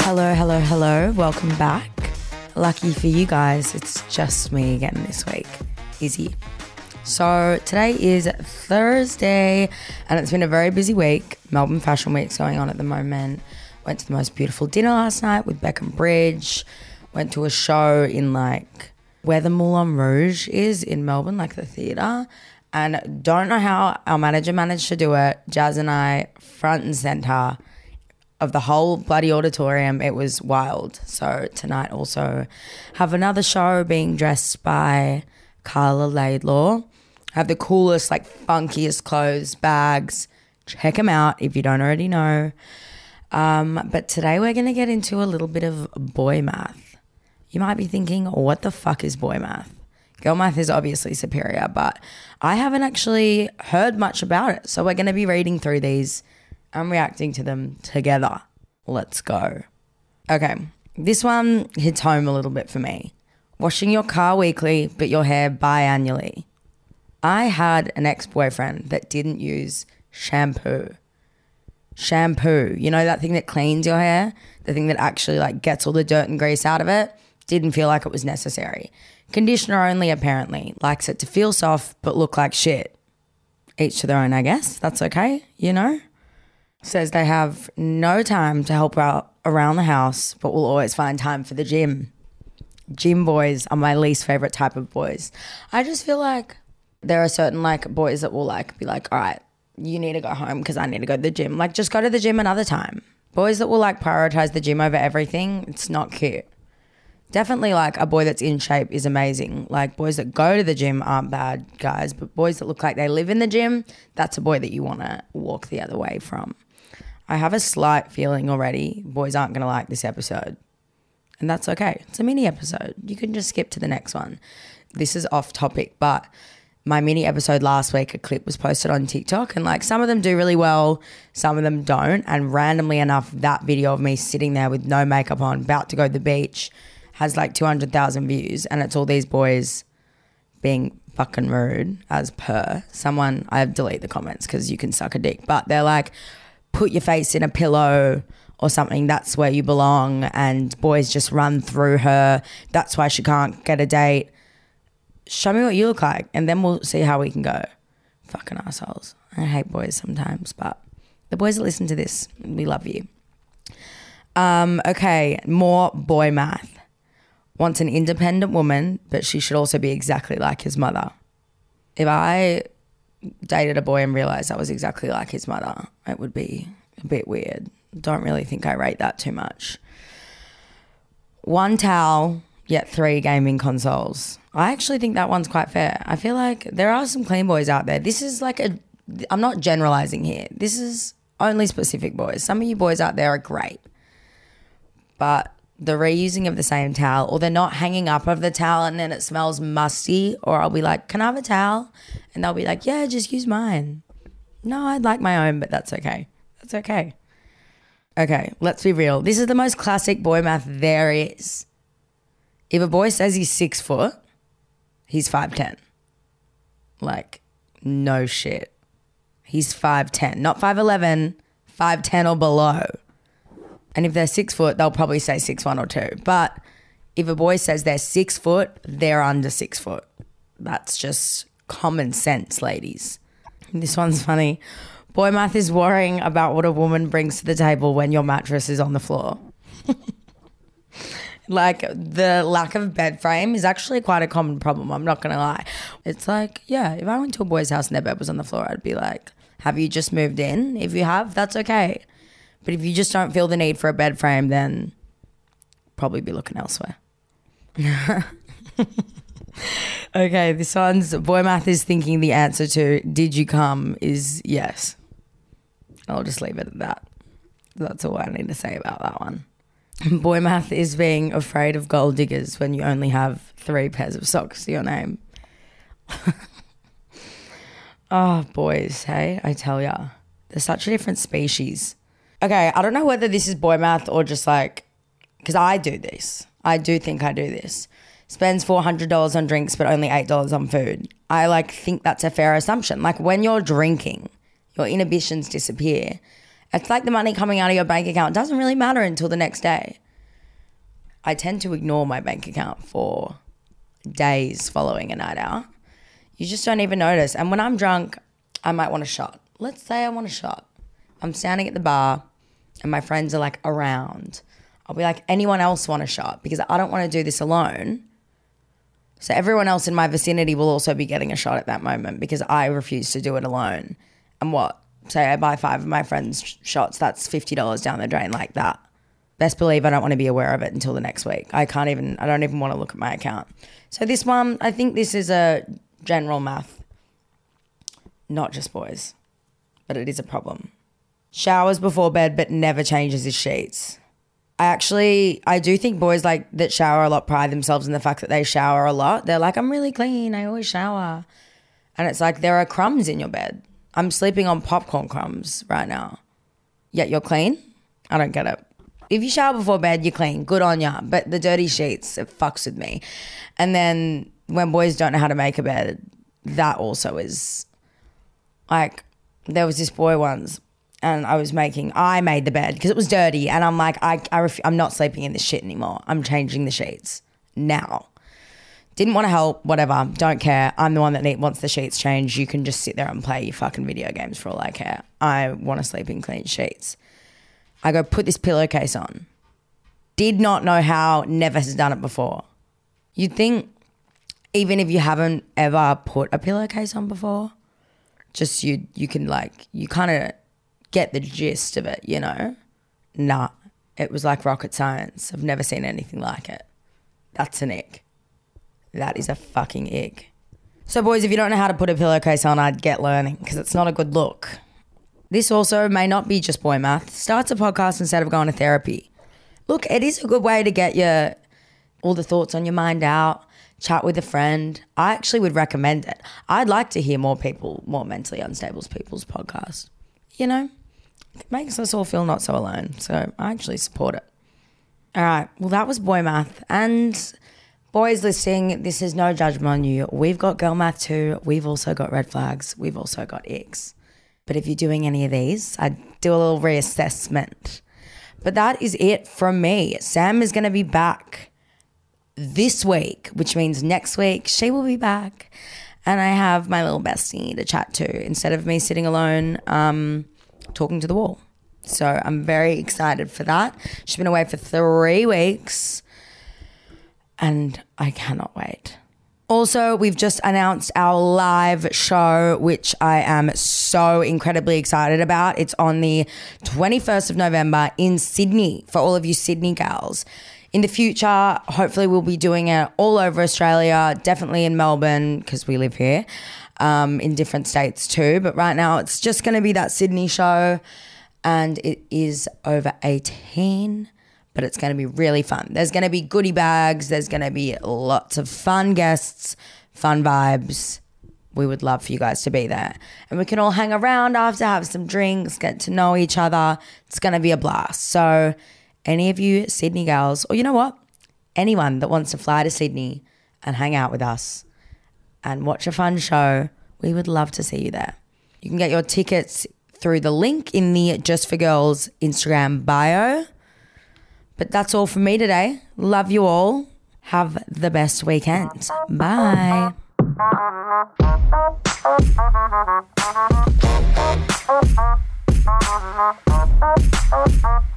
Hello, hello, hello. Welcome back. Lucky for you guys, it's just me again this week. Izzy. So today is Thursday and it's been a very busy week. Melbourne Fashion Week's going on at the moment. Went to the most beautiful dinner last night with Bec + Bridge. Went to a show in like where the Moulin Rouge is in Melbourne, like the theatre. And don't know how our manager managed to do it. Jazz and I, front and centre of the whole bloody auditorium. It was wild. So tonight also have another show being dressed by Carla Laidlaw. Have the coolest, like funkiest clothes, bags. Check them out if you don't already know. Um, but today we're going to get into a little bit of boy math. You might be thinking, what the fuck is boy math? Girl math is obviously superior, but I haven't actually heard much about it. So we're going to be reading through these and reacting to them together. Let's go. Okay, this one hits home a little bit for me. Washing your car weekly, but your hair biannually. I had an ex boyfriend that didn't use shampoo. Shampoo, you know that thing that cleans your hair? The thing that actually like gets all the dirt and grease out of it? Didn't feel like it was necessary. Conditioner only, apparently. Likes it to feel soft but look like shit. Each to their own, I guess. That's okay, you know? Says they have no time to help out around the house, but will always find time for the gym. Gym boys are my least favorite type of boys. I just feel like there are certain like boys that will like be like, all right, you need to go home because I need to go to the gym. Like, just go to the gym another time. Boys that will like prioritize the gym over everything, it's not cute. Definitely like a boy that's in shape is amazing. Like boys that go to the gym aren't bad guys, but boys that look like they live in the gym, that's a boy that you want to walk the other way from. I have a slight feeling already boys aren't going to like this episode. And that's okay. It's a mini episode. You can just skip to the next one. This is off topic, but my mini episode last week, a clip was posted on TikTok, and like some of them do really well, some of them don't. And randomly enough, that video of me sitting there with no makeup on, about to go to the beach, has like 200,000 views. And it's all these boys being fucking rude, as per someone. I have delete the comments because you can suck a dick, but they're like, put your face in a pillow or something, that's where you belong. And boys just run through her. That's why she can't get a date. Show me what you look like, and then we'll see how we can go. Fucking assholes. I hate boys sometimes, but the boys that listen to this, we love you. Um, okay, more boy math. Wants an independent woman, but she should also be exactly like his mother. If I dated a boy and realized I was exactly like his mother, it would be a bit weird. Don't really think I rate that too much. One towel, yet three gaming consoles. I actually think that one's quite fair. I feel like there are some clean boys out there. This is like a, I'm not generalizing here. This is only specific boys. Some of you boys out there are great, but the reusing of the same towel, or they're not hanging up of the towel and then it smells musty, or I'll be like, Can I have a towel? And they'll be like, Yeah, just use mine. No, I'd like my own, but that's okay. That's okay. Okay, let's be real. This is the most classic boy math there is. If a boy says he's six foot, he's 5'10. Like, no shit. He's 5'10, not 5'11, 5'10 or below. And if they're six foot, they'll probably say six one or two. But if a boy says they're six foot, they're under six foot. That's just common sense, ladies. This one's funny. Boy math is worrying about what a woman brings to the table when your mattress is on the floor. like the lack of bed frame is actually quite a common problem. I'm not gonna lie. It's like, yeah, if I went to a boy's house and their bed was on the floor, I'd be like, have you just moved in? If you have, that's okay. But if you just don't feel the need for a bed frame, then probably be looking elsewhere. okay, this one's boy math is thinking the answer to did you come is yes. I'll just leave it at that. That's all I need to say about that one. Boy math is being afraid of gold diggers when you only have three pairs of socks to your name. oh, boys, hey, I tell ya. They're such a different species. Okay, I don't know whether this is boy math or just like, because I do this. I do think I do this. Spends $400 on drinks, but only $8 on food. I like think that's a fair assumption. Like when you're drinking, your inhibitions disappear It's like the money coming out of your bank account doesn't really matter until the next day. I tend to ignore my bank account for days following a night out. You just don't even notice. And when I'm drunk, I might want a shot. Let's say I want a shot. I'm standing at the bar and my friends are like around. I'll be like, anyone else want a shot? Because I don't want to do this alone. So everyone else in my vicinity will also be getting a shot at that moment because I refuse to do it alone. And what? Say I buy five of my friends' shots, that's $50 down the drain like that. Best believe I don't want to be aware of it until the next week. I can't even, I don't even want to look at my account. So this one, I think this is a general math, not just boys, but it is a problem. Showers before bed, but never changes his sheets. I actually, I do think boys like that shower a lot pride themselves in the fact that they shower a lot. They're like, I'm really clean. I always shower. And it's like, there are crumbs in your bed. I'm sleeping on popcorn crumbs right now. Yet you're clean? I don't get it. If you shower before bed, you're clean. Good on ya. But the dirty sheets, it fucks with me. And then when boys don't know how to make a bed, that also is like, there was this boy once and I was making, I made the bed because it was dirty. And I'm like, I, I ref- I'm not sleeping in this shit anymore. I'm changing the sheets now. Didn't want to help, whatever. Don't care. I'm the one that need, wants the sheets changed. You can just sit there and play your fucking video games for all I care. I want to sleep in clean sheets. I go, put this pillowcase on. Did not know how, never has done it before. You'd think, even if you haven't ever put a pillowcase on before, just you you can like you kind of get the gist of it, you know? Nah, it was like rocket science. I've never seen anything like it. That's an ick. That is a fucking ick. So, boys, if you don't know how to put a pillowcase on, I'd get learning because it's not a good look. This also may not be just boy math. Starts a podcast instead of going to therapy. Look, it is a good way to get your all the thoughts on your mind out, chat with a friend. I actually would recommend it. I'd like to hear more people, more mentally unstable people's podcast. You know, it makes us all feel not so alone. So I actually support it. All right. Well, that was boy math. And boys listening, this is no judgment on you. We've got girl math too. We've also got red flags. We've also got X. But if you're doing any of these, I'd do a little reassessment. But that is it from me. Sam is going to be back this week, which means next week she will be back. And I have my little bestie to chat to instead of me sitting alone um, talking to the wall. So I'm very excited for that. She's been away for three weeks and I cannot wait. Also, we've just announced our live show, which I am so incredibly excited about. It's on the 21st of November in Sydney for all of you Sydney gals. In the future, hopefully, we'll be doing it all over Australia, definitely in Melbourne, because we live here, um, in different states too. But right now, it's just going to be that Sydney show, and it is over 18 but it's going to be really fun. There's going to be goodie bags, there's going to be lots of fun guests, fun vibes. We would love for you guys to be there. And we can all hang around after, have some drinks, get to know each other. It's going to be a blast. So, any of you Sydney girls, or you know what? Anyone that wants to fly to Sydney and hang out with us and watch a fun show, we would love to see you there. You can get your tickets through the link in the Just for Girls Instagram bio. But that's all for me today. Love you all. Have the best weekend. Bye.